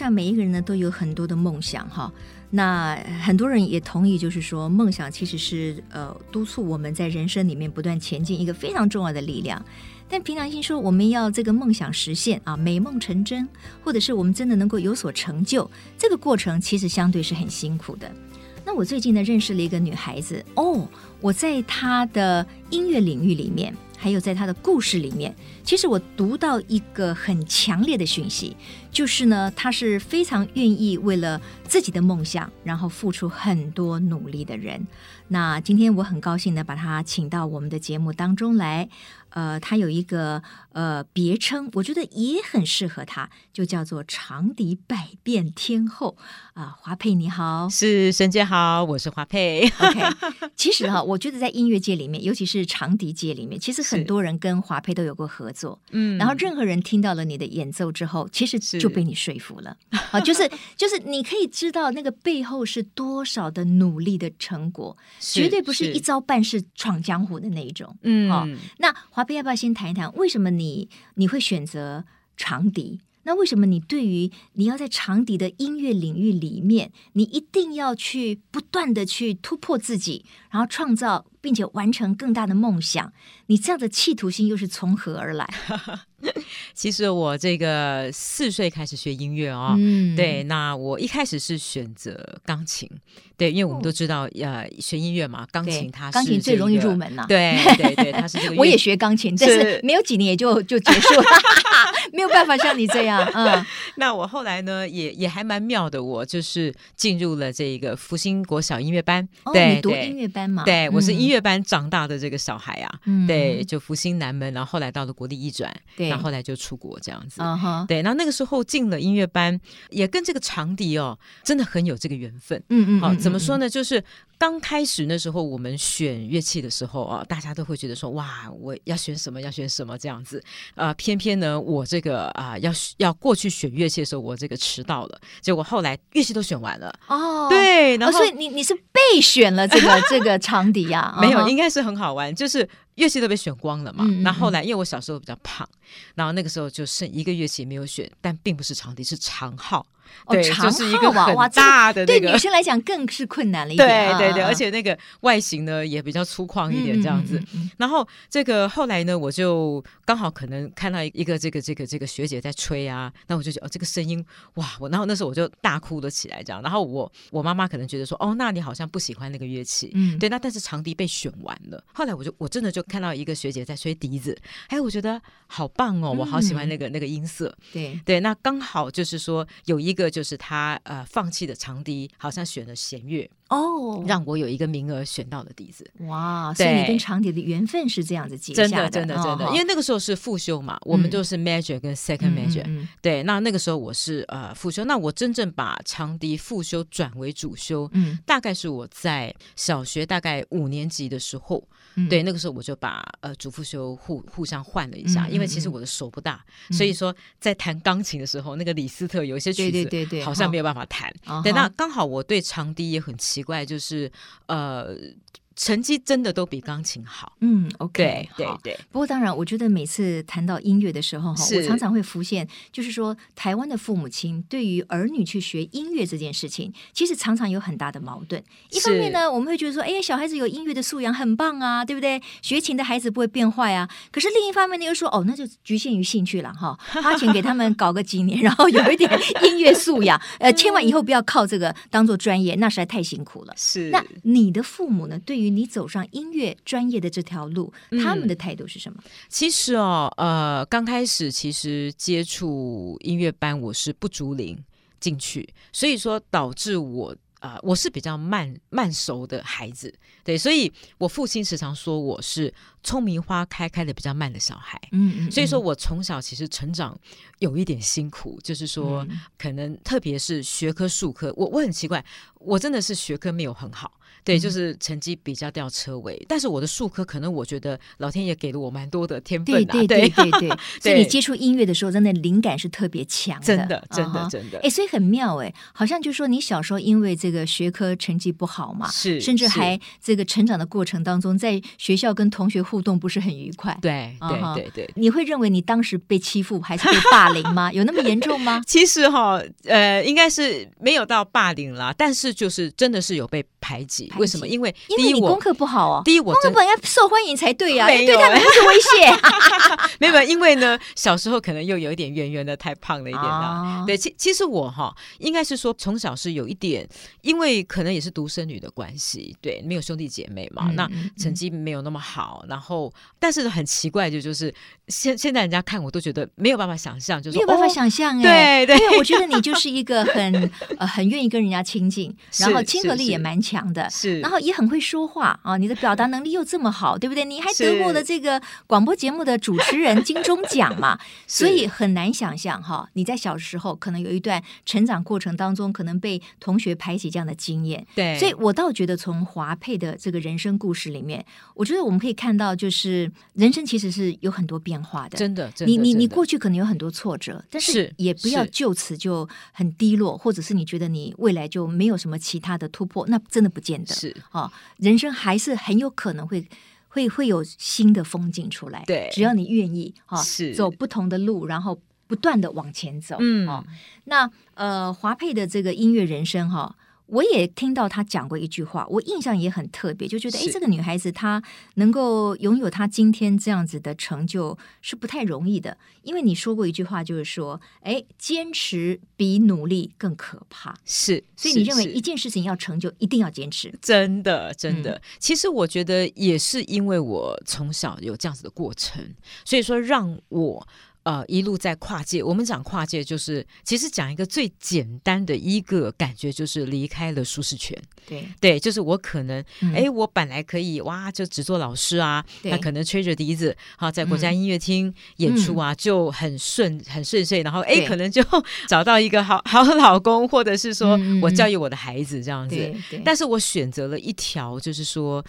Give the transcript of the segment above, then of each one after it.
像每一个人呢都有很多的梦想哈。那很多人也同意，就是说梦想其实是呃督促我们在人生里面不断前进一个非常重要的力量。但凭良心说，我们要这个梦想实现啊，美梦成真，或者是我们真的能够有所成就，这个过程其实相对是很辛苦的。那我最近呢认识了一个女孩子哦，我在她的音乐领域里面，还有在他的故事里面，其实我读到一个很强烈的讯息，就是呢，他是非常愿意为了自己的梦想，然后付出很多努力的人。那今天我很高兴的把他请到我们的节目当中来。呃，他有一个呃别称，我觉得也很适合他，就叫做长笛百变天后。啊，呃，华佩你好，是沈姐好，我是华佩。OK，其实哈，我觉得在音乐界里面，尤其是长笛界里面，其实很多人跟华佩都有过合作，嗯，然后任何人听到了你的演奏之后，其实就被你说服了。啊，就是 就是你可以知道那个背后是多少的努力的成果，绝对不是一。招半式闯江湖的那一种，嗯，哦，那。华佩要不要先谈一谈为什么你你会选择长笛？那为什么你对于你要在长笛的音乐领域里面，你一定要去不断的去突破自己，然后创造并且完成更大的梦想？你这样的企图心又是从何而来？其实我这个四岁开始学音乐哦，嗯、对，那我一开始是选择钢琴，对，因为我们都知道，呃，学音乐嘛，钢琴它是、这个、钢琴最容易入门呐、啊，对对对，它是这个。我也学钢琴，但是没有几年也就就结束了，没有办法像你这样，嗯。那我后来呢，也也还蛮妙的，我就是进入了这个福星国小音乐班，哦、对，你读音乐班嘛？对，我是音乐班长大的这个小孩啊，嗯、对，就福星南门，然后后来到了国立艺转，对。然后后来就出国这样子，uh huh. 对。那那个时候进了音乐班，也跟这个长笛哦，真的很有这个缘分。嗯嗯，好，怎么说呢？就是。刚开始那时候，我们选乐器的时候啊，大家都会觉得说哇，我要选什么，要选什么这样子。呃，偏偏呢，我这个啊、呃，要要过去选乐器的时候，我这个迟到了。结果后来乐器都选完了哦，对，然后、哦、所以你你是备选了这个 这个长笛呀？没有，应该是很好玩，就是乐器都被选光了嘛。那嗯嗯，然后后来因为我小时候比较胖，然后那个时候就剩一个乐器没有选，但并不是长笛，是长号。对，哦、长是一个很大的、那个，对女生来讲更是困难了一点。对对对，而且那个外形呢也比较粗犷一点，这样子。嗯嗯嗯、然后这个后来呢，我就刚好可能看到一个这个这个这个学姐在吹啊，那我就觉得哦，这个声音哇，我然后那时候我就大哭了起来，这样。然后我我妈妈可能觉得说，哦，那你好像不喜欢那个乐器，嗯，对。那但是长笛被选完了，后来我就我真的就看到一个学姐在吹笛子，哎，我觉得好棒哦，我好喜欢那个、嗯、那个音色。对对，那刚好就是说有一个就是他。呃，放弃的长笛，好像选了弦乐哦，让我有一个名额选到了笛子。哇，所以你跟长笛的缘分是这样子结下的，真的，真的，真的。哦、因为那个时候是副修嘛，嗯、我们就是 major 跟 second major、嗯。嗯嗯、对，那那个时候我是呃副修，那我真正把长笛副修转为主修，嗯，大概是我在小学大概五年级的时候。嗯、对，那个时候我就把呃主副修互互相换了一下，嗯、因为其实我的手不大，嗯、所以说在弹钢琴的时候，那个李斯特有一些曲子好像没有办法弹。对，那刚好我对长笛也很奇怪，就是呃。成绩真的都比钢琴好，嗯，OK，对对对。不过当然，我觉得每次谈到音乐的时候，哈，我常常会浮现，就是说台湾的父母亲对于儿女去学音乐这件事情，其实常常有很大的矛盾。一方面呢，我们会觉得说，哎呀，小孩子有音乐的素养很棒啊，对不对？学琴的孩子不会变坏啊。可是另一方面呢，又说，哦，那就局限于兴趣了，哈，花钱给他们搞个几年，然后有一点音乐素养，呃，千万以后不要靠这个当做专业，那实在太辛苦了。是。那你的父母呢？对于你走上音乐专业的这条路，他们的态度是什么？嗯，其实哦，呃，刚开始其实接触音乐班，我是不足龄进去，所以说导致我。啊、呃，我是比较慢慢熟的孩子，对，所以我父亲时常说我是聪明花开开的比较慢的小孩，嗯，嗯，嗯，所以说我从小其实成长有一点辛苦，就是说可能特别是学科数科，我我很奇怪，我真的是学科没有很好，对，就是成绩比较掉车尾。嗯、但是我的数科，可能我觉得老天爷给了我蛮多的天分、啊、对对对对对，所以你接触音乐的时候，真的灵感是特别强的，真的真的真的。哎、uh-huh，所以很妙哎，好像就说你小时候因为这个学科成绩不好嘛，是，甚至还这个成长的过程当中，在学校跟同学互动不是很愉快。对对对对，你会认为你当时被欺负还是被霸凌吗？有那么严重吗？其实哈，呃，应该是没有到霸凌啦，但是就是真的是有被排挤。为什么？因为第一，因为你功课不好哦。第一，我功课本要受欢迎才对呀、啊，对他们是威胁。没有，因为呢，小时候可能又有一点圆圆的，太胖了一点啊。对，其其实我哈，应该是说从小是有一点，因为可能也是独生女的关系，对，没有兄弟姐妹嘛，嗯、那成绩没有那么好。然后，但是很奇怪就就是现现在人家看我都觉得没有办法想象，就是没有办法想象哎、欸，对对，因为我觉得你就是一个很呃很愿意跟人家亲近，然后亲和力也蛮强的，是，然后也很会说话啊，你的表达能力又这么好，对不对？你还得过了这个广播节目的主持人 金钟奖嘛，所以很难想象哈，你在小时候可能有一段成长过程当中可能被同学排挤这样的经验，对，所以我倒觉得从华佩的这个人生故事里面，我觉得我们可以看到，就是人生其实是有很多变化的，真的，真的，你你你过去可能有很多挫折，但是也不要就此就很低落，或者是你觉得你未来就没有什么其他的突破，那真的不见得是哈，人生还是很有可能会会会有新的风景出来，对，只要你愿意哈，是走不同的路，然后不断的往前走，嗯，哦，那呃，华佩的这个音乐人生哈。我也听到他讲过一句话，我印象也很特别，就觉得哎，这个女孩子她能够拥有她今天这样子的成就，是不太容易的。因为你说过一句话，就是说，哎，坚持比努力更可怕。是，所以你认为一件事情要成就，一定要坚持？真的，真的。嗯。其实我觉得也是因为我从小有这样子的过程，所以说让我。呃，一路在跨界。我们讲跨界，就是其实讲一个最简单的一个感觉，就是离开了舒适圈。对对，就是我可能，哎、嗯，我本来可以哇，就只做老师啊，那可能吹着笛子，好在国家音乐厅演出啊，嗯、就很顺很顺遂。然后哎，可能就找到一个好好老公，或者是说我教育我的孩子这样子。但是我选择了一条，就是说，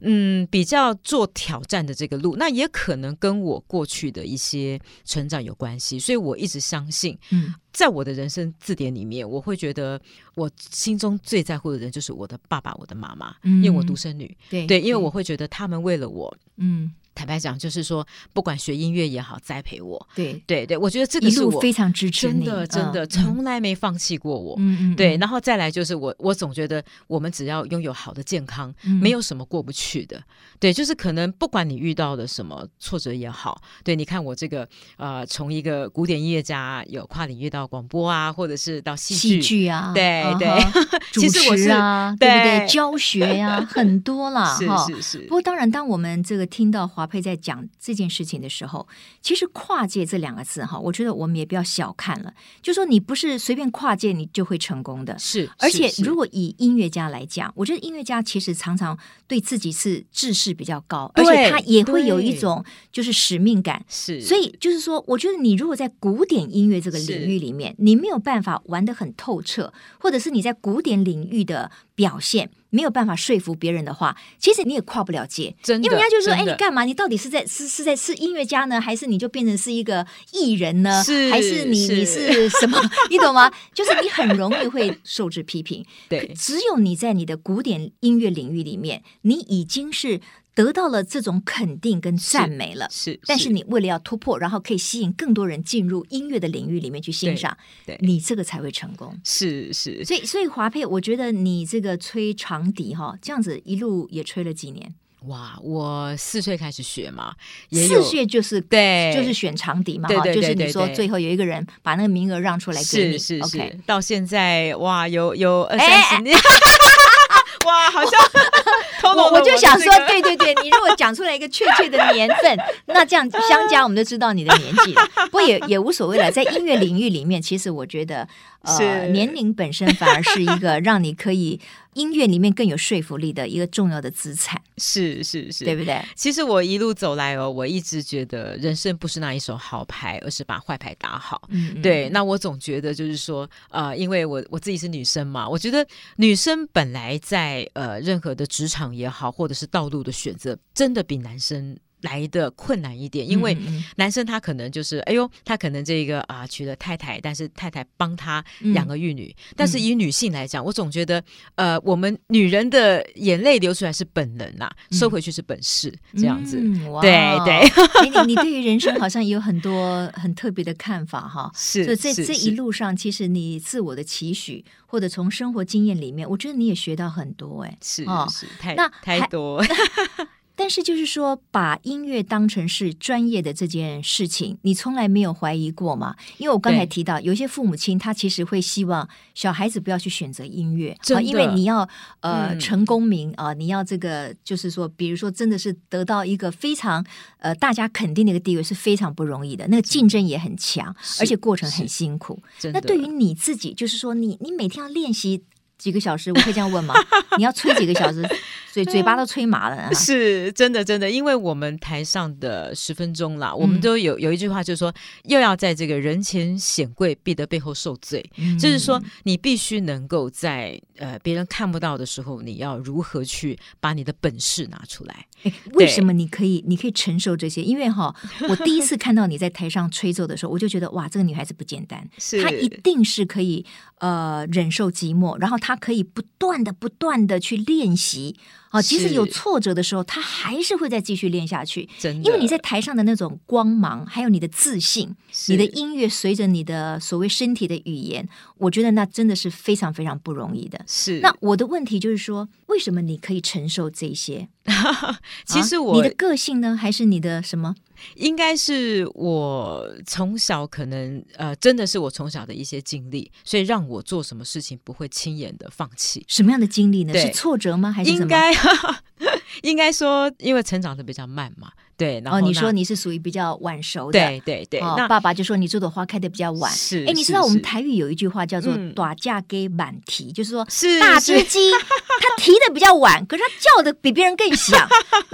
嗯，比较做挑战的这个路。那也可能跟我过去的一些。成长有关系，所以我一直相信，嗯，在我的人生字典里面，我会觉得我心中最在乎的人就是我的爸爸、我的妈妈，嗯，因为我独生女，对对，因为我会觉得他们为了我，嗯。坦白讲，就是说，不管学音乐也好，栽培我，对对对，我觉得这个是我非常支持你，真的真的、嗯、从来没放弃过我。嗯嗯，对，然后再来就是我，我总觉得我们只要拥有好的健康，嗯、没有什么过不去的。对，就是可能不管你遇到的什么挫折也好，对，你看我这个呃，从一个古典音乐家有跨领域到广播啊，或者是到戏剧，戏剧啊，对对，主持啊，对不对？教学呀、啊，很多啦哈。是是是。不过当然，当我们这个听到华佩在讲。这件事情的时候，其实“跨界”这两个字哈，我觉得我们也不要小看了。就说你不是随便跨界，你就会成功的。是，而且如果以音乐家来讲，我觉得音乐家其实常常对自己是志士比较高，而且他也会有一种就是使命感。是，所以就是说，我觉得你如果在古典音乐这个领域里面，你没有办法玩得很透彻，或者是你在古典领域的表现。没有办法说服别人的话，其实你也跨不了界。真的，因为人家就说：“哎，你干嘛？你到底是在是是在是音乐家呢，还是你就变成是一个艺人呢？是还是你是你是什么？你懂吗？就是你很容易会受之批评。对，只有你在你的古典音乐领域里面，你已经是。得到了这种肯定跟赞美了，是，是，但是你为了要突破，然后可以吸引更多人进入音乐的领域里面去欣赏，对，对你这个才会成功。是是，所以所以华佩，我觉得你这个吹长笛哈，这样子一路也吹了几年。哇，我四岁开始学嘛，四岁就是对，就是选长笛嘛，对对对对对，就是你说最后有一个人把那个名额让出来给你，是是是，OK，到现在哇，有有二三十年。欸 哇，好像我 我就想说，对对对，你如果讲出来一个确切的年份，那这样相加，我们就知道你的年纪了。不过也也无所谓了，在音乐领域里面，其实我觉得。呃，年龄本身反而是一个让你可以音乐里面更有说服力的一个重要的资产。是是是，对不对？其实我一路走来哦，我一直觉得人生不是那一手好牌，而是把坏牌打好。嗯，对。那我总觉得就是说，呃，因为我我自己是女生嘛，我觉得女生本来在呃任何的职场也好，或者是道路的选择，真的比男生。来的困难一点，因为男生他可能就是，哎呦，他可能这个啊娶了太太，但是太太帮他养儿育女。嗯、但是以女性来讲，我总觉得，呃，我们女人的眼泪流出来是本能呐、啊，收回去是本事，嗯、这样子。嗯、哇对对，你 你对于人生好像也有很多很特别的看法哈。是，所以在这一路上，其实你自我的期许，或者从生活经验里面，我觉得你也学到很多哎。是哦，是太那太多。但是，就是说，把音乐当成是专业的这件事情，你从来没有怀疑过吗？因为我刚才提到，有些父母亲他其实会希望小孩子不要去选择音乐，啊，因为你要呃成功名啊，你要这个就是说，比如说真的是得到一个非常呃大家肯定的一个地位是非常不容易的，那个竞争也很强，而且过程很辛苦。那对于你自己，就是说你你每天要练习。几个小时，我可以这样问吗？你要吹几个小时，嘴 嘴巴都吹麻了。是真的，真的，因为我们台上的十分钟啦，嗯、我们都有有一句话，就是说，又要在这个人前显贵，必得背后受罪。嗯、就是说，你必须能够在呃别人看不到的时候，你要如何去把你的本事拿出来？为什么你可以，你可以承受这些？因为哈，我第一次看到你在台上吹奏的时候，我就觉得哇，这个女孩子不简单，是她一定是可以呃忍受寂寞，然后。她可以不断的、不断的去练习啊，即使有挫折的时候，他还是会再继续练下去。真的，因为你在台上的那种光芒，还有你的自信，你的音乐随着你的所谓身体的语言，我觉得那真的是非常非常不容易的。是，那我的问题就是说，为什么你可以承受这些？其实我、啊、你的个性呢，还是你的什么？应该是我从小可能呃，真的是我从小的一些经历，所以让我做什么事情不会轻言的放弃。什么样的经历呢？是挫折吗？还是？应该 应该说，因为成长的比较慢嘛。对，然后、哦、你说你是属于比较晚熟的，对对对。哦、那爸爸就说你这朵花开的比较晚。是，哎，你知道我们台语有一句话叫做“大只鸡晚啼”，就是说大只鸡它啼的比较晚，可是它叫的比别人更响。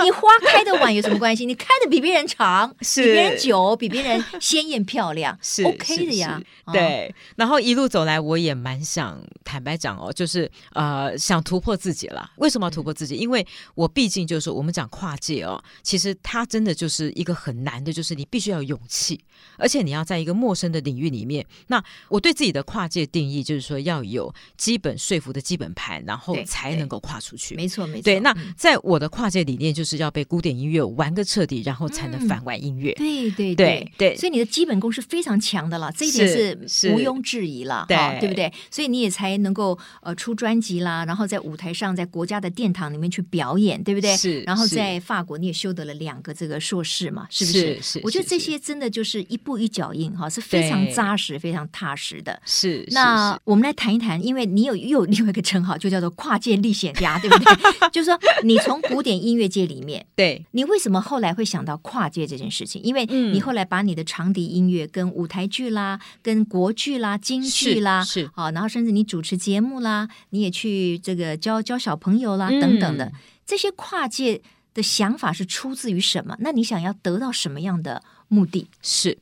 你花开的晚有什么关系？你开的比别人长，是比别人久，比别人鲜艳漂亮，是 OK 的呀。对，然后一路走来，我也蛮想坦白讲哦，就是呃，想突破自己了。为什么要突破自己？因为我毕竟就是说，我们讲跨界哦，其实它。真的就是一个很难的，就是你必须要有勇气，而且你要在一个陌生的领域里面。那我对自己的跨界定义就是说，要有基本说服的基本盘，然后才能够跨出去。没错，没错。对，那在我的跨界理念，就是要被古典音乐玩个彻底，然后才能反玩音乐。对对对对。所以你的基本功是非常强的了，这一点是毋庸置疑了，对对不对？所以你也才能够呃出专辑啦，然后在舞台上，在国家的殿堂里面去表演，对不对？是。然后在法国，你也修得了两个。这个硕士嘛，是不是？是，是，我觉得这些真的就是一步一脚印哈，是非常扎实、非常踏实的。是。那我们来谈一谈，因为你有又有另外一个称号，就叫做跨界历险家，对不对？就是说，你从古典音乐界里面，对，你为什么后来会想到跨界这件事情？因为你后来把你的长笛音乐跟舞台剧啦、跟国剧啦、京剧啦，是啊，然后甚至你主持节目啦，你也去这个教教小朋友啦等等的这些跨界。的想法是出自于什么？那你想要得到什么样的目的？是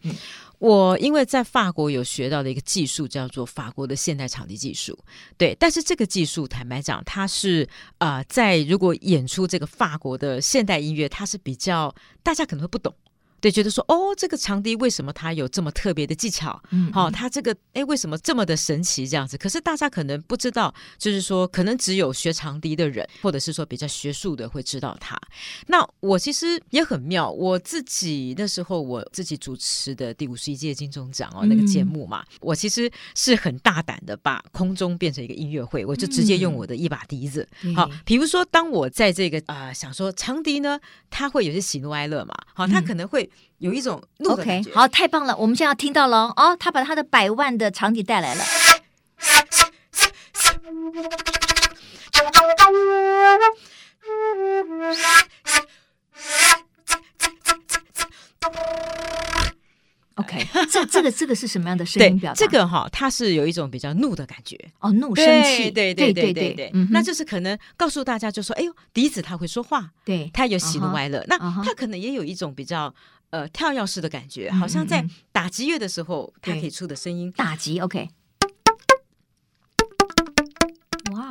我因为在法国有学到的一个技术，叫做法国的现代场地技术。对，但是这个技术坦白讲，它是啊、呃，在如果演出这个法国的现代音乐，它是比较大家可能会不懂。对，觉得说哦，这个长笛为什么它有这么特别的技巧？嗯，好、哦，它这个哎，为什么这么的神奇？这样子，可是大家可能不知道，就是说，可能只有学长笛的人，或者是说比较学术的会知道它。那我其实也很妙，我自己那时候我自己主持的第五十一届金钟奖哦，那个节目嘛，嗯、我其实是很大胆的把空中变成一个音乐会，我就直接用我的一把笛子。嗯、好，比如说当我在这个啊、呃、想说长笛呢，它会有些喜怒哀乐嘛，好，它可能会。有一种 OK，好，太棒了！我们现在要听到了哦，他把他的百万的场景带来了。OK，这这个这个是什么样的声音表达？这个哈，它是有一种比较怒的感觉。哦，怒生气，对对对对对，那就是可能告诉大家就说，哎呦，笛子它会说话，对，它有喜怒哀乐，那它可能也有一种比较呃跳跃式的感觉，好像在打击乐的时候它可以出的声音，打击 OK。哇，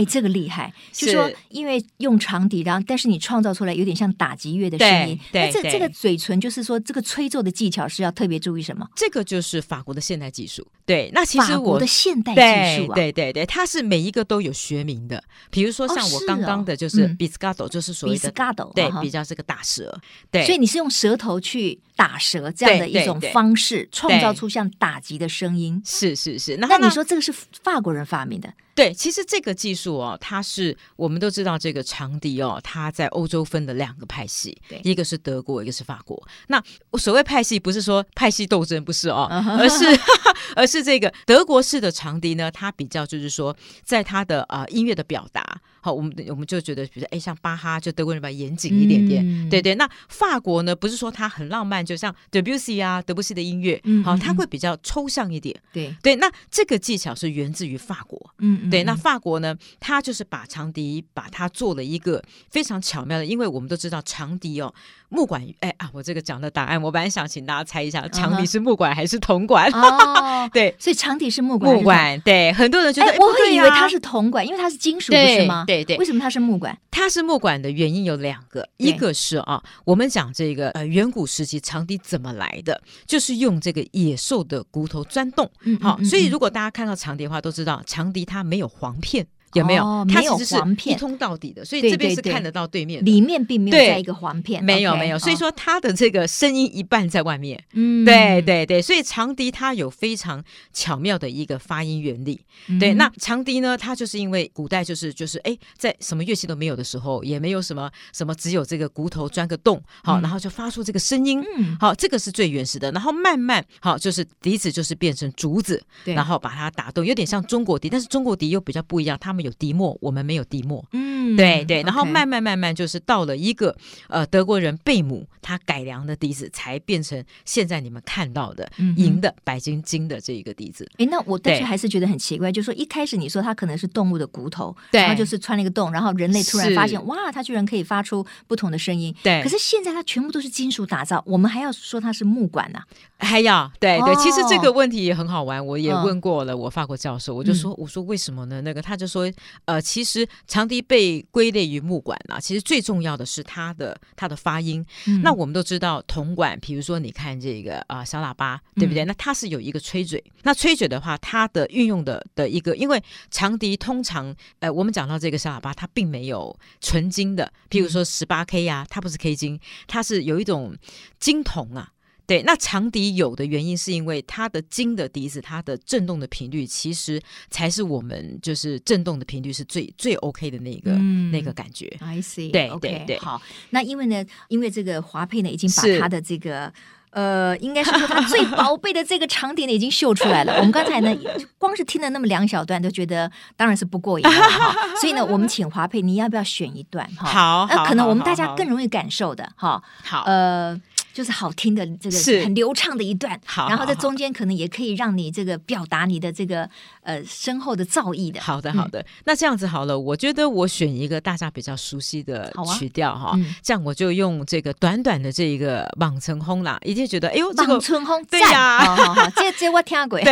哎，这个厉害！就是说，因为用长笛，然后但是你创造出来有点像打击乐的声音。对，这这个嘴唇就是说，这个吹奏的技巧是要特别注意什么？这个就是法国的现代技术。对，那其实我的现代技术啊，对对对，它是每一个都有学名的。比如说像我刚刚的，就是比斯卡多，就是所谓的对，比较是个打蛇。对，所以你是用舌头去打蛇这样的一种方式，创造出像打击的声音。是是是，那你说这个是法国人发明的？对，其实这个技术哦，它是我们都知道，这个长笛哦，它在欧洲分的两个派系，对，一个是德国，一个是法国。那所谓派系，不是说派系斗争，不是哦，而是 而是这个德国式的长笛呢，它比较就是说，在它的呃音乐的表达。好，我们我们就觉得，比如说，哎，像巴哈，就德国人比较严谨一点点，嗯、对对。那法国呢，不是说它很浪漫，就像德布西啊，德布西的音乐，嗯，好，它会比较抽象一点，对对。那这个技巧是源自于法国，嗯，对。那法国呢，它就是把长笛把它做了一个非常巧妙的，因为我们都知道长笛哦。木管，哎啊，我这个讲的答案，我本来想请大家猜一下，长笛是木管还是铜管？哦，对，所以长笛是木管。木管，对，很多人觉得，我会以为它是铜管，因为它是金属，不是吗？对对。为什么它是木管？它是木管的原因有两个，一个是啊，我们讲这个呃远古时期长笛怎么来的，就是用这个野兽的骨头钻洞。好，所以如果大家看到长笛的话，都知道长笛它没有簧片。有没有？它其实是一通到底的，所以这边是看得到对面，里面并没有在一个簧片，没有没有。所以说它的这个声音一半在外面，嗯，对对对。所以长笛它有非常巧妙的一个发音原理。对，那长笛呢，它就是因为古代就是就是哎，在什么乐器都没有的时候，也没有什么什么，只有这个骨头钻个洞，好，然后就发出这个声音，嗯好，这个是最原始的。然后慢慢好，就是笛子就是变成竹子，然后把它打动，有点像中国笛，但是中国笛又比较不一样，他们。有笛末，我们没有笛末。嗯，对对，然后慢慢慢慢就是到了一个呃德国人贝姆他改良的笛子，才变成现在你们看到的银的白金金的这一个笛子。哎，那我但是还是觉得很奇怪，就是说一开始你说它可能是动物的骨头，然后就是穿了一个洞，然后人类突然发现哇，它居然可以发出不同的声音。对，可是现在它全部都是金属打造，我们还要说它是木管呢？还要对对，其实这个问题也很好玩，我也问过了我法国教授，我就说我说为什么呢？那个他就说。呃，其实长笛被归类于木管啊，其实最重要的是它的它的发音。嗯、那我们都知道铜管，比如说你看这个啊、呃、小喇叭，对不对？嗯、那它是有一个吹嘴。那吹嘴的话，它的运用的的一个，因为长笛通常呃，我们讲到这个小喇叭，它并没有纯金的，譬如说十八 K 呀、啊，它不是 K 金，它是有一种金铜啊。对，那长笛有的原因是因为它的金的笛子，它的震动的频率其实才是我们就是震动的频率是最最 OK 的那个、嗯、那个感觉。I see，对对对。好，那因为呢，因为这个华佩呢已经把他的这个呃，应该是说他最 宝贝的这个长笛呢已经秀出来了。我们刚才呢光是听了那么两小段，都觉得当然是不过瘾了哈。所以呢，我们请华佩，你要不要选一段哈？好，那可能我们大家更容易感受的哈。好，呃。就是好听的这个很流畅的一段，好，然后在中间可能也可以让你这个表达你的这个呃深厚的造诣的。好的，好的。那这样子好了，我觉得我选一个大家比较熟悉的曲调哈，这样我就用这个短短的这一个《望春风》啦，一定觉得哎呦，这个望春风对呀，好好，这这我听过。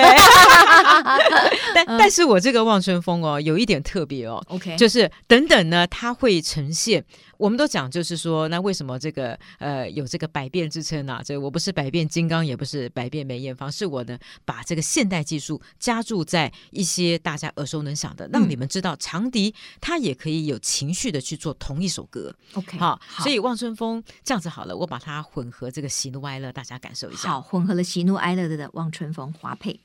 但但是我这个《望春风》哦，有一点特别哦，OK，就是等等呢，它会呈现。我们都讲，就是说，那为什么这个呃有这个百变之称啊？这我不是百变金刚，也不是百变梅艳芳，是我呢把这个现代技术加注在一些大家耳熟能详的，让你们知道长笛它也可以有情绪的去做同一首歌。OK，好，所以望春风这样子好了，我把它混合这个喜怒哀乐，大家感受一下。好，混合了喜怒哀乐的望春风华佩。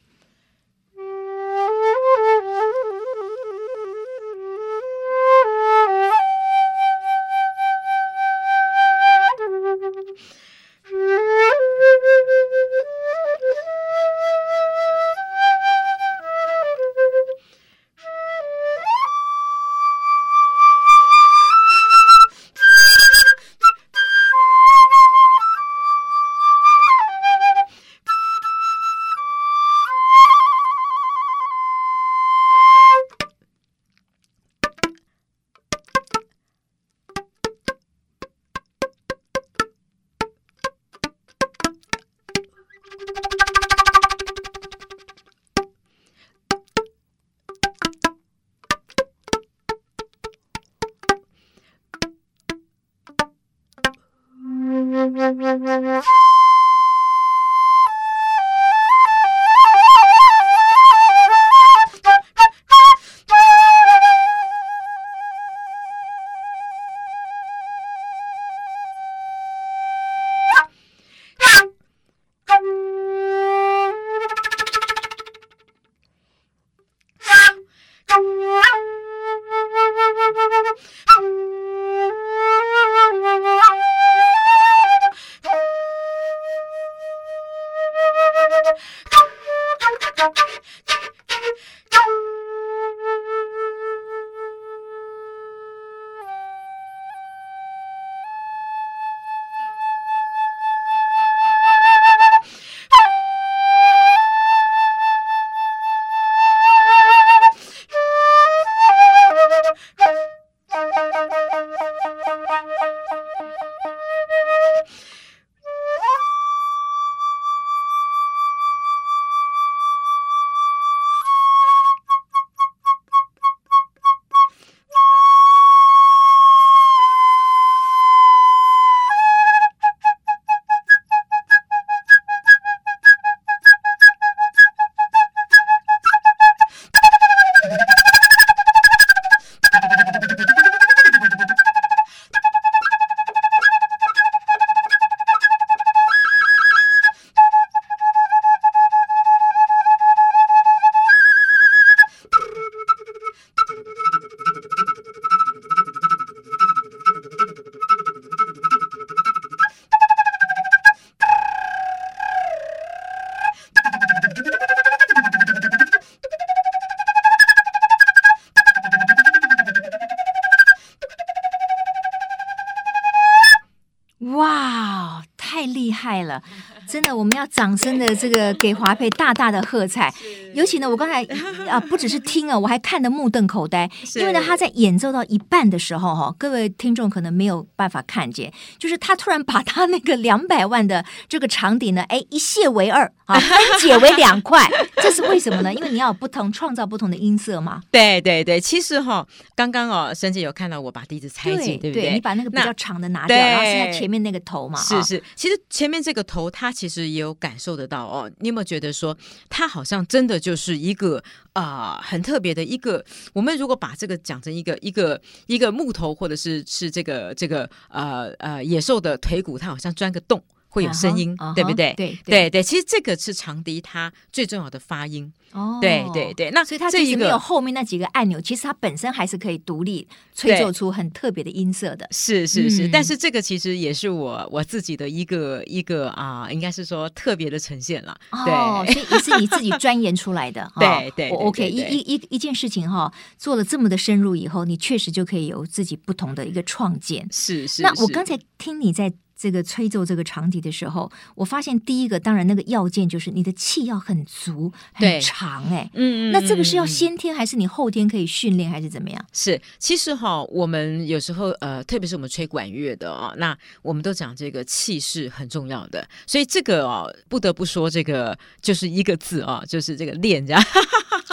了！真的，我们要掌声的这个给华佩大大的喝彩。尤其呢，我刚才啊，不只是听啊，我还看得目瞪口呆，因为呢，他在演奏到一半的时候，哈，各位听众可能没有办法看见，就是他突然把他那个两百万的这个长笛呢，哎，一卸为二啊，分解为两块，这是为什么呢？因为你要有不同创造不同的音色嘛。对对对，其实哈，刚刚哦，沈姐有看到我把笛子拆解，对不对？你把那个比较长的拿掉，然后现在前面那个头嘛。是是，其实前面这个头，他其实也有感受得到哦。你有没有觉得说，他好像真的就是一个啊、很特别的一个？我们如果把这个讲成一个一个一个木头，或者是是这个这个呃呃野兽的腿骨，它好像钻个洞。会有声音，uh huh, 对不对？Uh 对对对，其实这个是长笛它最重要的发音。哦，对对对，那所以它其实没有后面那几个按钮，其实它本身还是可以独立吹奏出很特别的音色的。是是是，嗯、但是这个其实也是我我自己的一个一个啊，应该是说特别的呈现了。哦，对所以也是你自己钻研出来的。对对，OK，一一一一件事情哈，做了这么的深入以后，你确实就可以有自己不同的一个创建。是是，那我刚才听你在。这个吹奏这个长笛的时候，我发现第一个当然那个要件就是你的气要很足很长哎，嗯嗯，那这个是要先天还是你后天可以训练还是怎么样？是，其实哈，我们有时候呃，特别是我们吹管乐的哦，那我们都讲这个气是很重要的，所以这个哦，不得不说这个就是一个字啊，就是这个练，这 样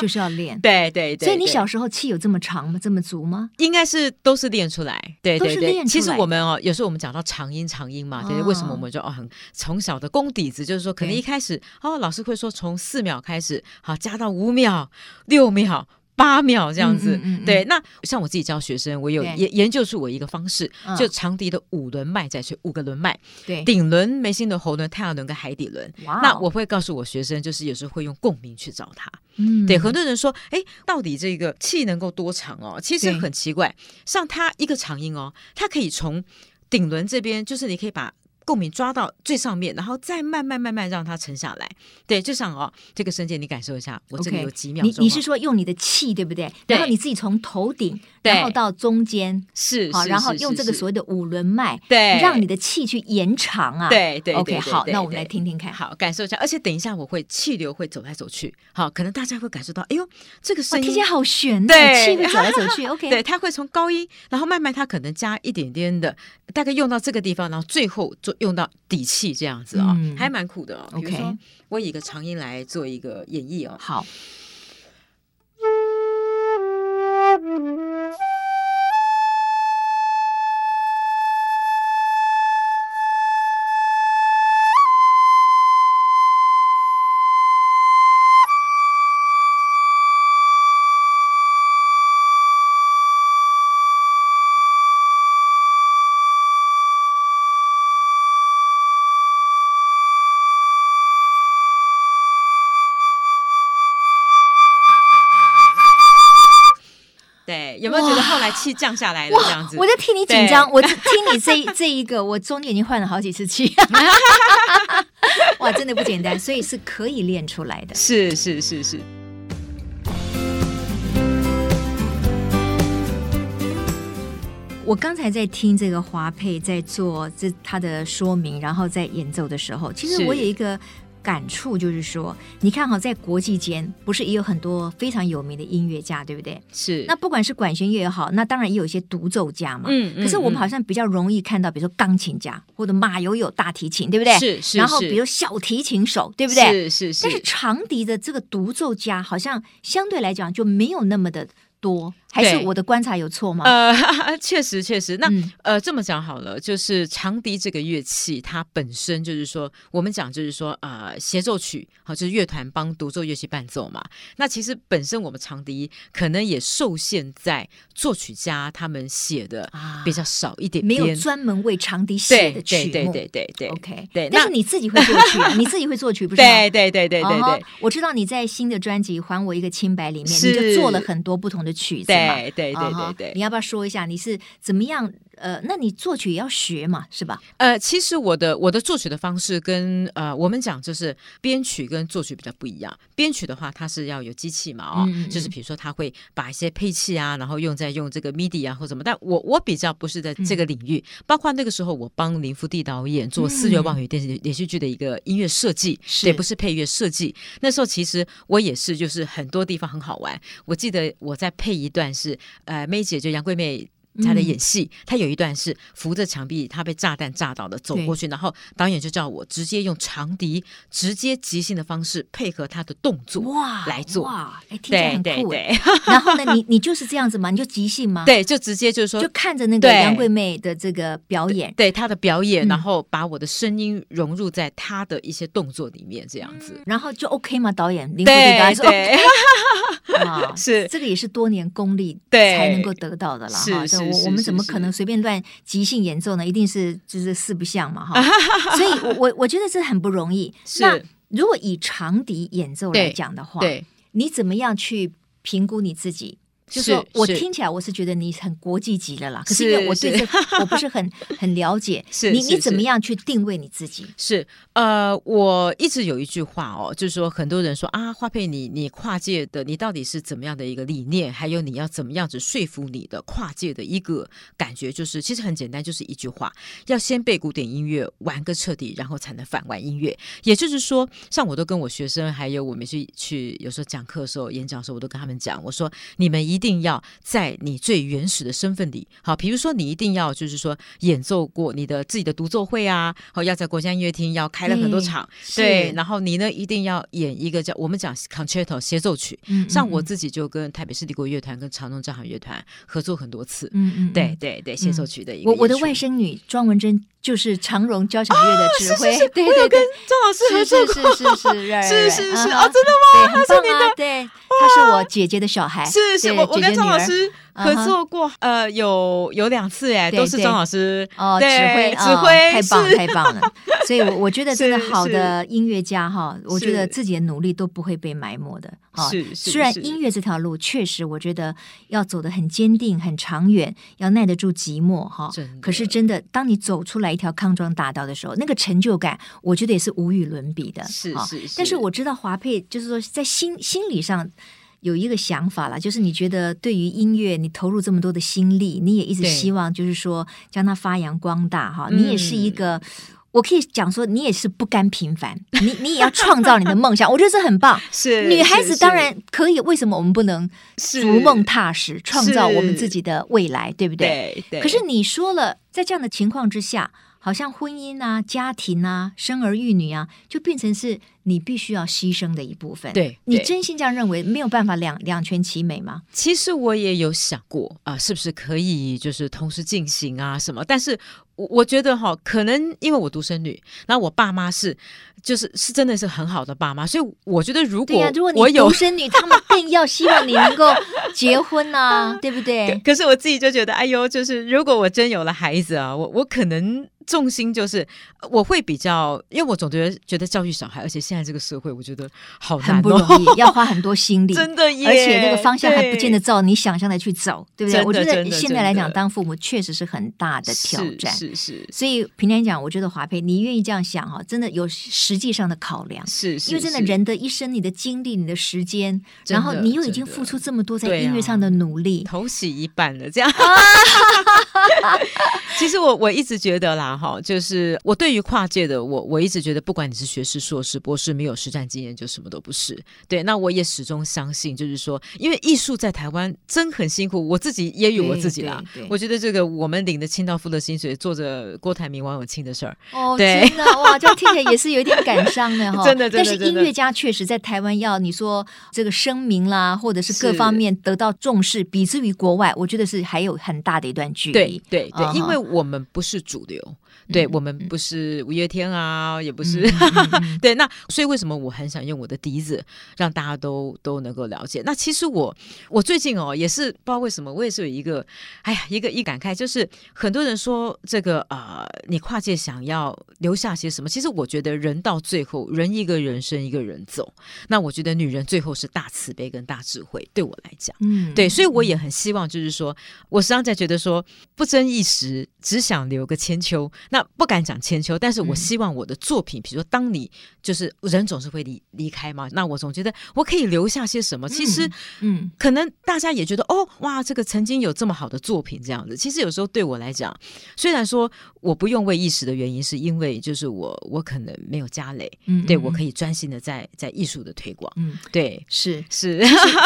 就是要练，对对对。所以你小时候气有这么长吗？这么足吗？应该是都是练出来，对对对。其实我们哦，有时候我们讲到长音长音。嘛，对，为什么我们就哦很从小的功底子，就是说可能一开始哦，老师会说从四秒开始，好加到五秒、六秒、八秒这样子。嗯嗯嗯、对，那像我自己教学生，我有研研究出我一个方式，嗯、就长笛的五轮脉在吹五个轮脉，对，顶轮、眉心轮、喉轮、太阳轮跟海底轮。哇那我会告诉我学生，就是有时候会用共鸣去找他。嗯，对，很多人说，哎，到底这个气能够多长哦？其实很奇怪，像它一个长音哦，它可以从。顶轮这边就是你可以把共鸣抓到最上面，然后再慢慢慢慢让它沉下来。对，就像哦，这个声线你感受一下，我这里有几秒钟。你你是说用你的气对不对？然后你自己从头顶，然后到中间，是好，然后用这个所谓的五轮脉，对，让你的气去延长啊。对对，OK，好，那我们来听听看，好，感受一下。而且等一下我会气流会走来走去，好，可能大家会感受到，哎呦，这个声音听起来好悬，对，气会走来走去。OK，对，它会从高音，然后慢慢它可能加一点点的，大概用到这个地方，然后最后就用到底气。这样子啊、哦，嗯、还蛮苦的、哦。比如说，我以一个长音来做一个演绎哦。好。气降下来了这样子？我在替你紧张，我听你这 这一个，我中间已经换了好几次气。哇，真的不简单，所以是可以练出来的。是是是是。我刚才在听这个华佩在做这他的说明，然后在演奏的时候，其实我有一个。感触就是说，你看哈，在国际间不是也有很多非常有名的音乐家，对不对？是。那不管是管弦乐也好，那当然也有一些独奏家嘛。嗯。嗯，可是我们好像比较容易看到，比如说钢琴家或者马友友大提琴，对不对？是是。然后比如小提琴手，对不对？是是是。但是长笛的这个独奏家，好像相对来讲就没有那么的多。还是我的观察有错吗？呃，确实确实。那、嗯、呃，这么讲好了，就是长笛这个乐器，它本身就是说，我们讲就是说，呃，协奏曲，好，就是乐团帮独奏乐器伴奏嘛。那其实本身我们长笛可能也受限在作曲家他们写的比较少一点点，没有专门为长笛写的曲目。对对对对对，OK，对。但是你自己会作曲，啊，你自己会作曲，不是吗？对对对对对对。Uh-huh, 我知道你在新的专辑《还我一个清白》里面，你就做了很多不同的曲子。对对对对对，你要不要说一下你是怎么样呃，那你作曲也要学嘛，是吧？呃，其实我的我的作曲的方式跟呃，我们讲就是编曲跟作曲比较不一样。编曲的话，它是要有机器嘛，哦，嗯嗯就是比如说他会把一些配器啊，然后用在用这个 MIDI 啊或什么。但我我比较不是在这个领域，嗯、包括那个时候我帮林福地导演做《四月望雨》电视连续剧的一个音乐设计，也、嗯、不是配乐设计。那时候其实我也是，就是很多地方很好玩。我记得我在配一段是呃，梅姐就杨贵媚。他的演戏，他有一段是扶着墙壁，他被炸弹炸倒的走过去，然后导演就叫我直接用长笛，直接即兴的方式配合他的动作哇来做哇，哎，听起来很酷哎。然后呢，你你就是这样子吗？你就即兴吗？对，就直接就是说，就看着那个杨贵妹的这个表演，对她的表演，然后把我的声音融入在她的一些动作里面，这样子，然后就 OK 吗？导演林福地导演说 OK，是这个也是多年功力对才能够得到的了哈。我我们怎么可能随便乱即兴演奏呢？一定是就是四不像嘛哈，所以我我我觉得这很不容易。那如果以长笛演奏来讲的话，对，你怎么样去评估你自己？就是说我听起来我是觉得你很国际级的啦，可是因为我对这 我不是很很了解，是你你怎么样去定位你自己？是呃，我一直有一句话哦，就是说很多人说啊，花佩你你跨界的你到底是怎么样的一个理念？还有你要怎么样子说服你的跨界的一个感觉？就是其实很简单，就是一句话，要先背古典音乐玩个彻底，然后才能反玩音乐。也就是说，像我都跟我学生，还有我们去去有时候讲课的时候、演讲的时候，我都跟他们讲，我说你们一。一定要在你最原始的身份里，好，比如说你一定要就是说演奏过你的自己的独奏会啊，好，要在国家音乐厅要开了很多场，对，然后你呢一定要演一个叫我们讲 concerto 协奏曲，像我自己就跟台北市立国乐团跟长荣交响乐团合作很多次，嗯嗯，对对对，协奏曲的一个，我我的外甥女庄文珍就是长荣交响乐的指挥，对对对，庄老师合作过，是是是是是是 啊，真的吗？他是你的，对，他是我姐姐的小孩，是是我。我跟庄老师合作过，uh. 呃，有有两次哎，都是庄老师哦指挥指挥，太棒太棒了。所以，我我觉得真的好的音乐家哈，我觉得自己的努力都不会被埋没的。是，虽然音乐这条路确实，我觉得要走得很坚定、很长远，要耐得住寂寞哈。可是真的，当你走出来一条康庄大道的时候，那个成就感，我觉得也是无与伦比的。是是是。但是我知道华佩就是说，在心心理上。有一个想法了，就是你觉得对于音乐，你投入这么多的心力，你也一直希望就是说将它发扬光大哈。你也是一个，嗯、我可以讲说，你也是不甘平凡，你你也要创造你的梦想，我觉得这很棒。是女孩子当然可以，为什么我们不能逐梦踏实，创造我们自己的未来，对不对？对。对可是你说了，在这样的情况之下。好像婚姻啊、家庭啊、生儿育女啊，就变成是你必须要牺牲的一部分。对，你真心这样认为，没有办法两两全其美吗？其实我也有想过啊，是不是可以就是同时进行啊什么？但是我我觉得哈，可能因为我独生女，然后我爸妈是就是是真的是很好的爸妈，所以我觉得如果如果你独生女，他们更要希望你能够结婚啊，对不对？可是我自己就觉得，哎呦，就是如果我真有了孩子啊，我我可能。重心就是我会比较，因为我总觉得觉得教育小孩，而且现在这个社会，我觉得好难、哦、很不容易，要花很多心力，真的，而且那个方向还不见得照你想象的去走，对，不对？我觉得现在来讲，当父母确实是很大的挑战，是是。是所以平常讲，我觉得华佩，你愿意这样想哈，真的有实际上的考量，是，是，是因为真的人的一生，你的精力、你的时间，的然后你又已经付出这么多在音乐上的努力，头洗一半了，这样。其实我我一直觉得啦。哈，就是我对于跨界的我，我一直觉得，不管你是学士、硕士、博士，没有实战经验就什么都不是。对，那我也始终相信，就是说，因为艺术在台湾真很辛苦，我自己也有我自己啦。我觉得这个我们领的清道夫的薪水，做着郭台铭、王永庆的事儿。哦，对真的哇，这样听起来也是有点感伤的哈。真的，真的。但是音乐家确实在台湾要你说这个声名啦，或者是各方面得到重视，比之于国外，我觉得是还有很大的一段距离。对对对，uh 因为我们不是主流，对、嗯、我们不是五月天啊，也不是、嗯、对。那所以为什么我很想用我的笛子让大家都都能够了解？那其实我我最近哦也是不知道为什么，我也是有一个哎呀一个一感慨，就是很多人说这个啊、呃，你跨界想要留下些什么？其实我觉得人到最后，人一个人生一个人走。那我觉得女人最后是大慈悲跟大智慧，对我来讲，嗯，对，所以我也很希望，就是说，我实际上在觉得说，不争一时，只想留个千秋。那不敢讲千秋，但是我希望我的作品，嗯、比如说，当你就是人总是会离离开嘛，那我总觉得我可以留下些什么。其实，嗯，可能大家也觉得，哦，哇，这个曾经有这么好的作品这样子。其实有时候对我来讲，虽然说我不用为一时的原因，是因为就是我我可能没有家累，嗯，对我可以专心的在在艺术的推广，嗯，对，是是。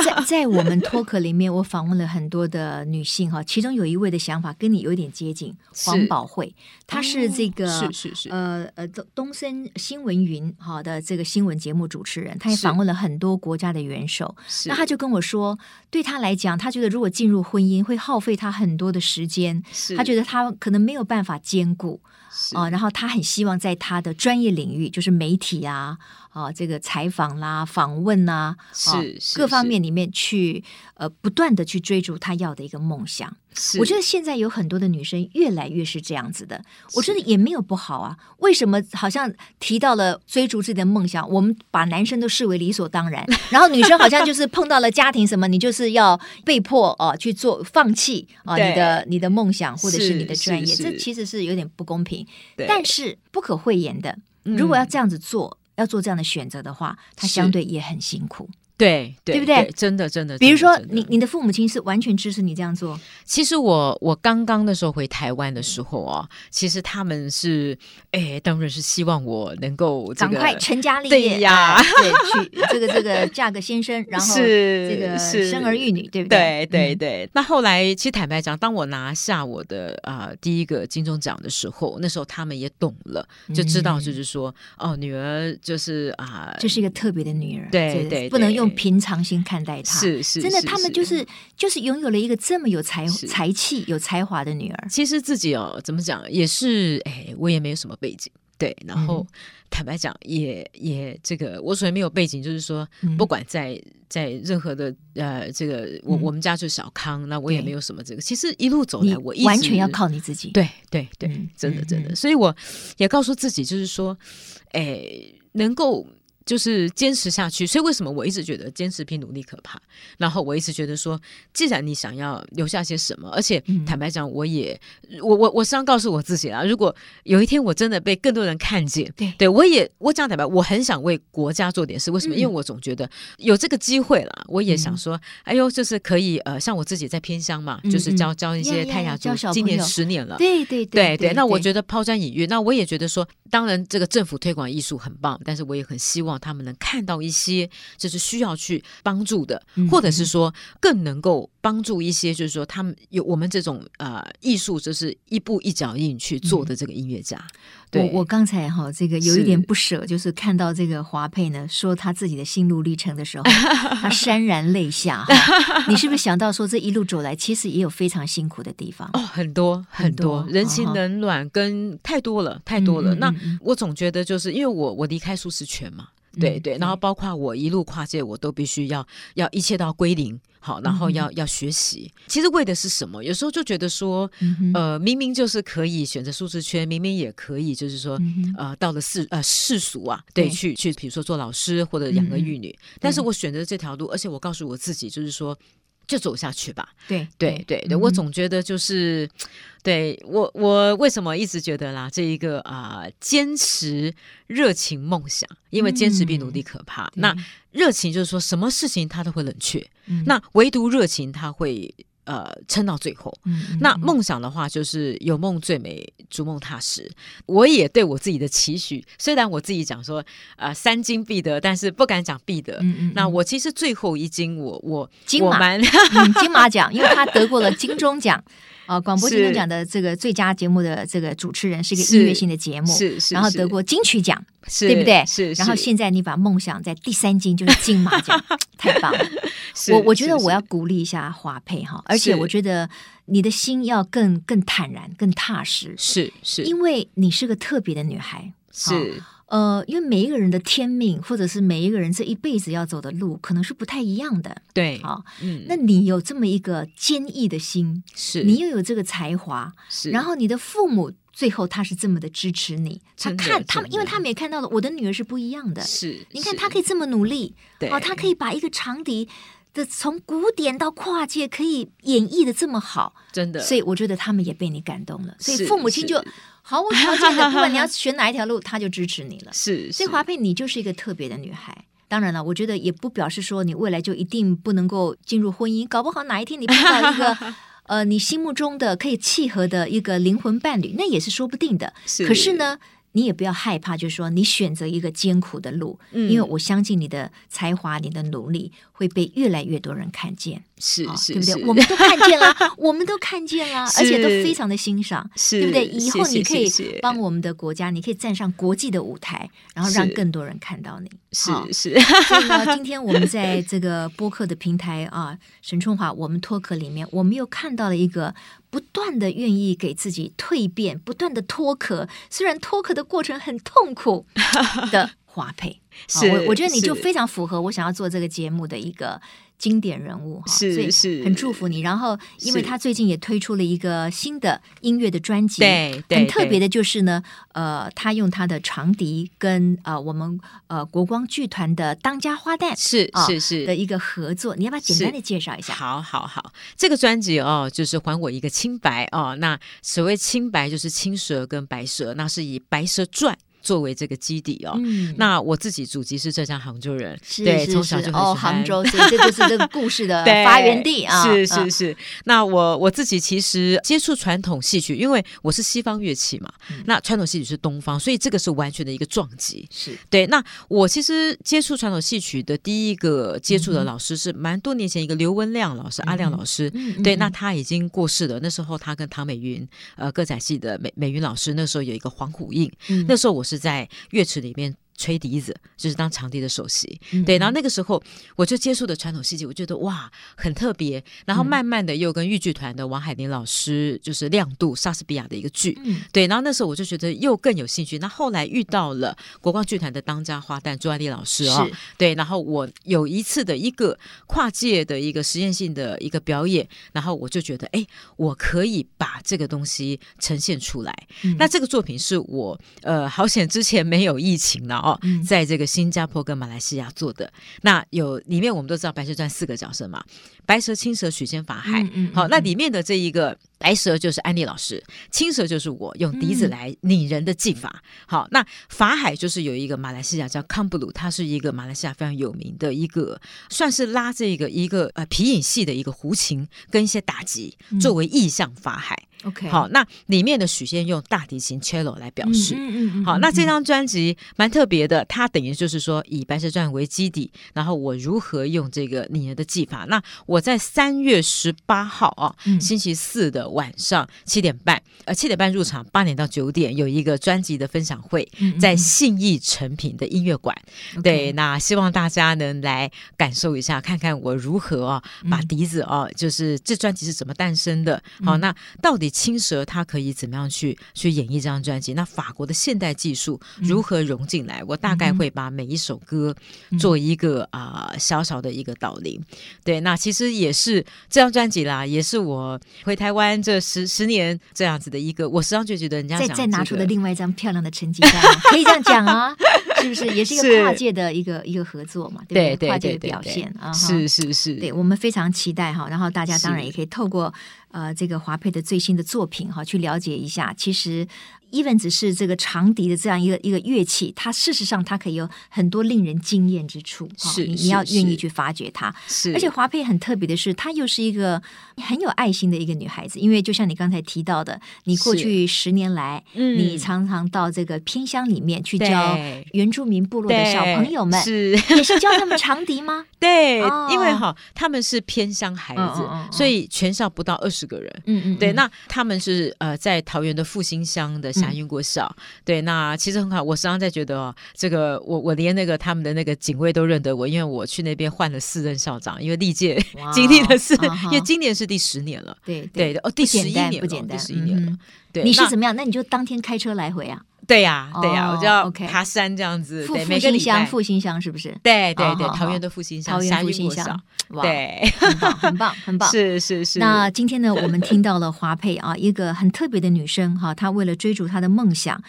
在在我们脱壳里面，我访问了很多的女性哈，其中有一位的想法跟你有一点接近，黄宝慧，她是这个、哦、是是是。呃呃东东森新闻云好的这个新闻节目主持人，他也访问了很多国家的元首，那他就跟我说，对他来讲，他觉得如果进入婚姻会耗费他很多的时间，他觉得他可能没有办法兼顾啊、呃，然后他很希望在他的专业领域，就是媒体啊。啊，这个采访啦、访问呐，是，是各方面里面去呃不断的去追逐他要的一个梦想。是，我觉得现在有很多的女生越来越是这样子的，我觉得也没有不好啊。为什么好像提到了追逐自己的梦想，我们把男生都视为理所当然，然后女生好像就是碰到了家庭什么，你就是要被迫哦、呃、去做放弃啊、呃、你的你的梦想或者是你的专业，这其实是有点不公平。但是不可讳言的，如果要这样子做。嗯要做这样的选择的话，他相对也很辛苦。对对，对不对？对真的真的。比如说，你你的父母亲是完全支持你这样做？其实我我刚刚的时候回台湾的时候啊，其实他们是哎，当然是希望我能够、这个、赶快成家立业对呀，对，娶这个这个嫁个先生，然后是这个生儿育女，对不对？对对对。那后来其实坦白讲，当我拿下我的啊、呃、第一个金钟奖的时候，那时候他们也懂了，就知道就是说、嗯、哦，女儿就是啊，这、呃、是一个特别的女儿，对对，对，不能用。用平常心看待她，是是，真的，他们就是就是拥有了一个这么有才才气、有才华的女儿。其实自己哦，怎么讲也是，哎，我也没有什么背景，对。然后、嗯、坦白讲，也也这个，我所谓没有背景，就是说，嗯、不管在在任何的呃，这个我、嗯、我们家就小康，那我也没有什么这个。其实一路走来，我完全要靠你自己。对对对，真的真的。所以我也告诉自己，就是说，哎，能够。就是坚持下去，所以为什么我一直觉得坚持比努力可怕？然后我一直觉得说，既然你想要留下些什么，而且坦白讲，我也，我我我时常告诉我自己啊，如果有一天我真的被更多人看见，对，对我也我讲坦白，我很想为国家做点事。为什么？因为我总觉得有这个机会了，我也想说，哎呦，就是可以呃，像我自己在偏乡嘛，就是教教一些泰雅族，今年十年了，对对对对，那我觉得抛砖引玉，那我也觉得说，当然这个政府推广艺术很棒，但是我也很希望。他们能看到一些就是需要去帮助的，或者是说更能够帮助一些，就是说他们有我们这种呃艺术，就是一步一脚印去做的这个音乐家。对，我我刚才哈这个有一点不舍，就是看到这个华佩呢说他自己的心路历程的时候，他潸然泪下。你是不是想到说这一路走来，其实也有非常辛苦的地方？哦，很多很多，很多人情冷暖跟太多了太多了。那我总觉得就是因为我我离开舒适圈嘛。对对，然后包括我一路跨界，我都必须要要一切都要归零，好，然后要要学习。其实为的是什么？有时候就觉得说，呃，明明就是可以选择舒适圈，明明也可以，就是说，呃，到了世呃世俗啊，对，去去，比如说做老师或者养儿育女，但是我选择这条路，而且我告诉我自己，就是说。就走下去吧。对对对对，我总觉得就是，嗯、对我我为什么一直觉得啦，这一个啊、呃，坚持热情梦想，因为坚持比努力可怕。嗯、那热情就是说什么事情它都会冷却，嗯、那唯独热情它会。呃，撑到最后。嗯嗯、那梦想的话，就是有梦最美，逐梦踏实。我也对我自己的期许，虽然我自己讲说，呃，三金必得，但是不敢讲必得。嗯嗯、那我其实最后一金我，我我金马，蛮嗯、金马奖，因为他得过了金钟奖。啊，广播金钟奖的这个最佳节目的这个主持人是一个音乐性的节目，是是，然后得过金曲奖，是对不对？是。然后现在你把梦想在第三金就是金马奖，太棒了。我我觉得我要鼓励一下华佩哈，而且我觉得你的心要更更坦然、更踏实。是是，因为你是个特别的女孩。是。呃，因为每一个人的天命，或者是每一个人这一辈子要走的路，可能是不太一样的。对，好，嗯，那你有这么一个坚毅的心，是你又有这个才华，是，然后你的父母最后他是这么的支持你，他看他们，因为他们也看到了我的女儿是不一样的。是，你看他可以这么努力，对，哦，她可以把一个长笛的从古典到跨界可以演绎的这么好，真的，所以我觉得他们也被你感动了，所以父母亲就。毫无条件的，不管你要选哪一条路，他就支持你了。是，所以华佩，你就是一个特别的女孩。当然了，我觉得也不表示说你未来就一定不能够进入婚姻。搞不好哪一天你碰到一个 呃你心目中的可以契合的一个灵魂伴侣，那也是说不定的。是，可是呢，你也不要害怕，就是说你选择一个艰苦的路，嗯，因为我相信你的才华、你的努力会被越来越多人看见。是是，对不对？我们都看见了，我们都看见了，而且都非常的欣赏，对不对？以后你可以帮我们的国家，你可以站上国际的舞台，然后让更多人看到你。是是。所以呢，今天我们在这个播客的平台啊，沈春华，我们脱壳里面，我们又看到了一个不断的愿意给自己蜕变，不断的脱壳，虽然脱壳的过程很痛苦 的华佩。是，我我觉得你就非常符合我想要做这个节目的一个。经典人物哈，所以很祝福你。然后，因为他最近也推出了一个新的音乐的专辑，对，很特别的就是呢，呃，他用他的长笛跟呃我们呃国光剧团的当家花旦是是是的一个合作，你要不要简单的介绍一下？好好好，这个专辑哦，就是还我一个清白哦。那所谓清白就是青蛇跟白蛇，那是以《白蛇传》。作为这个基底哦，嗯、那我自己祖籍是浙江杭州人，是对，从小就很喜欢哦，杭州，所以这就是这个故事的 发源地啊。是是是，嗯、那我我自己其实接触传统戏曲，因为我是西方乐器嘛，嗯、那传统戏曲是东方，所以这个是完全的一个撞击。是对，那我其实接触传统戏曲的第一个接触的老师是蛮多年前一个刘文亮老师，嗯、阿亮老师。嗯、对，那他已经过世了。那时候他跟唐美云，呃，歌仔戏的美美云老师，那时候有一个黄虎印。嗯、那时候我是是在乐池里面。吹笛子就是当长笛的首席，嗯、对。然后那个时候我就接触的传统戏剧，我觉得哇很特别。然后慢慢的又跟豫剧团的王海林老师就是亮度莎士比亚的一个剧，嗯、对。然后那时候我就觉得又更有兴趣。那后来遇到了国光剧团的当家花旦朱爱丽老师啊、哦，对。然后我有一次的一个跨界的一个实验性的一个表演，然后我就觉得哎，我可以把这个东西呈现出来。嗯、那这个作品是我呃好险之前没有疫情了。哦，在这个新加坡跟马来西亚做的，那有里面我们都知道《白蛇传》四个角色嘛，白蛇、青蛇、许仙、法海。嗯嗯嗯、好，那里面的这一个白蛇就是安利老师，青蛇就是我用笛子来拟人的技法。嗯、好，那法海就是有一个马来西亚叫康布鲁，他是一个马来西亚非常有名的一个，算是拉这个一个呃皮影戏的一个胡琴跟一些打击作为意象法海。嗯 OK，好，那里面的许仙用大提琴 cello 来表示。嗯嗯嗯、好，那这张专辑蛮特别的，它等于就是说以《白蛇传》为基底，然后我如何用这个拟人的技法。那我在三月十八号啊，嗯、星期四的晚上七点半，呃，七点半入场，八点到九点有一个专辑的分享会，在信义成品的音乐馆。嗯、对，那希望大家能来感受一下，看看我如何啊把笛子啊，就是这专辑是怎么诞生的。好，那到底。青蛇它可以怎么样去去演绎这张专辑？那法国的现代技术如何融进来？嗯、我大概会把每一首歌做一个啊、小小的一个导聆。对，那其实也是这张专辑啦，也是我回台湾这十十年这样子的一个，我时常就觉得人家、这个、再再拿出的另外一张漂亮的成绩单，可以这样讲啊，是不是？也是一个跨界的一个一个合作嘛，对不对？跨界的表现啊，是是是，对我们非常期待哈。然后大家当然也可以透过。呃，这个华佩的最新的作品哈，去了解一下，其实。Even 只是这个长笛的这样一个一个乐器，它事实上它可以有很多令人惊艳之处。是，你你要愿意去发掘它。是，而且华佩很特别的是，她又是一个很有爱心的一个女孩子。因为就像你刚才提到的，你过去十年来，嗯，你常常到这个偏乡里面去教原住民部落的小朋友们，是也是教他们长笛吗？对，因为哈他们是偏乡孩子，所以全校不到二十个人。嗯嗯，对，那他们是呃在桃园的复兴乡的。霞云国小。嗯、对，那其实很好。我时常在觉得哦，这个我我连那个他们的那个警卫都认得我，因为我去那边换了四任校长，因为历届经历的是，因为今年是第十年了。对对哦，第十一年不简单，第十一年了。对，你是怎么样？那你就当天开车来回啊？对呀，对呀，我就要爬山这样子。对，复兴乡，复兴乡是不是？对对对，桃园的复兴乡，桃园复兴乡，对，很棒，很棒，很棒。是是是。那今天呢，我们听到了华佩啊，一个很特别的女生哈，她为了追逐她的梦想，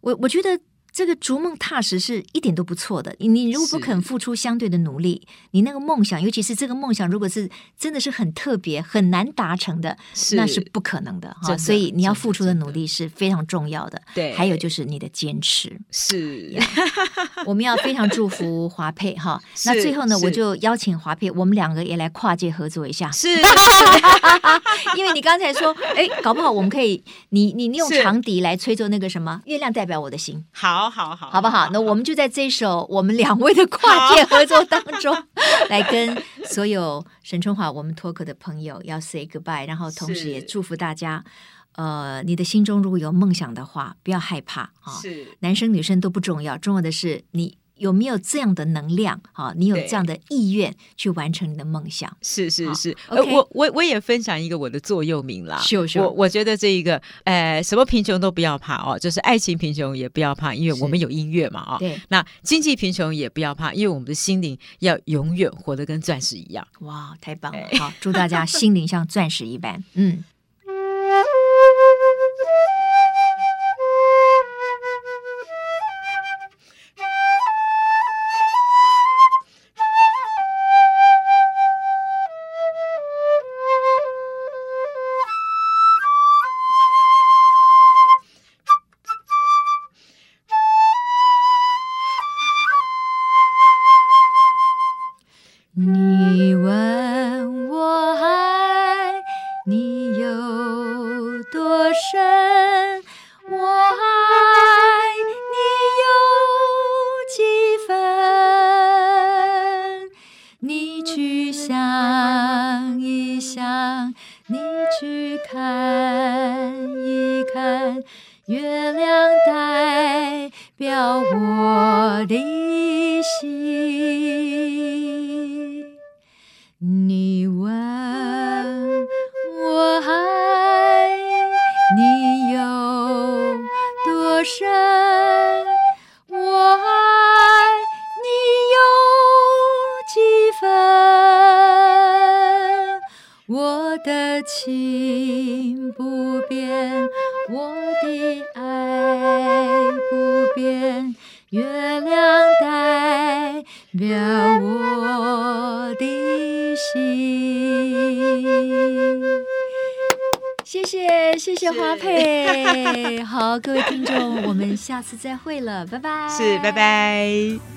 我我觉得。这个逐梦踏实是一点都不错的。你如果不肯付出相对的努力，你那个梦想，尤其是这个梦想，如果是真的是很特别、很难达成的，是那是不可能的哈。所以你要付出的努力是非常重要的。对，还有就是你的坚持。是，我们要非常祝福华佩哈。那最后呢，我就邀请华佩，我们两个也来跨界合作一下。是，因为你刚才说，哎，搞不好我们可以，你你你用长笛来吹奏那个什么？月亮代表我的心。好。好好好，好不好？那我们就在这首我们两位的跨界合作当中，来跟所有沈春华我们脱口的朋友要 say goodbye，然后同时也祝福大家。呃，你的心中如果有梦想的话，不要害怕啊！是男生女生都不重要，重要的是你。有没有这样的能量哈？你有这样的意愿去完成你的梦想？是是是，呃，我我我也分享一个我的座右铭啦。我我觉得这一个，呃，什么贫穷都不要怕哦，就是爱情贫穷也不要怕，因为我们有音乐嘛啊。对。那经济贫穷也不要怕，因为我们的心灵要永远活得跟钻石一样。哇，太棒了！好，祝大家心灵像钻石一般。嗯。下次再会了，拜拜。是，拜拜。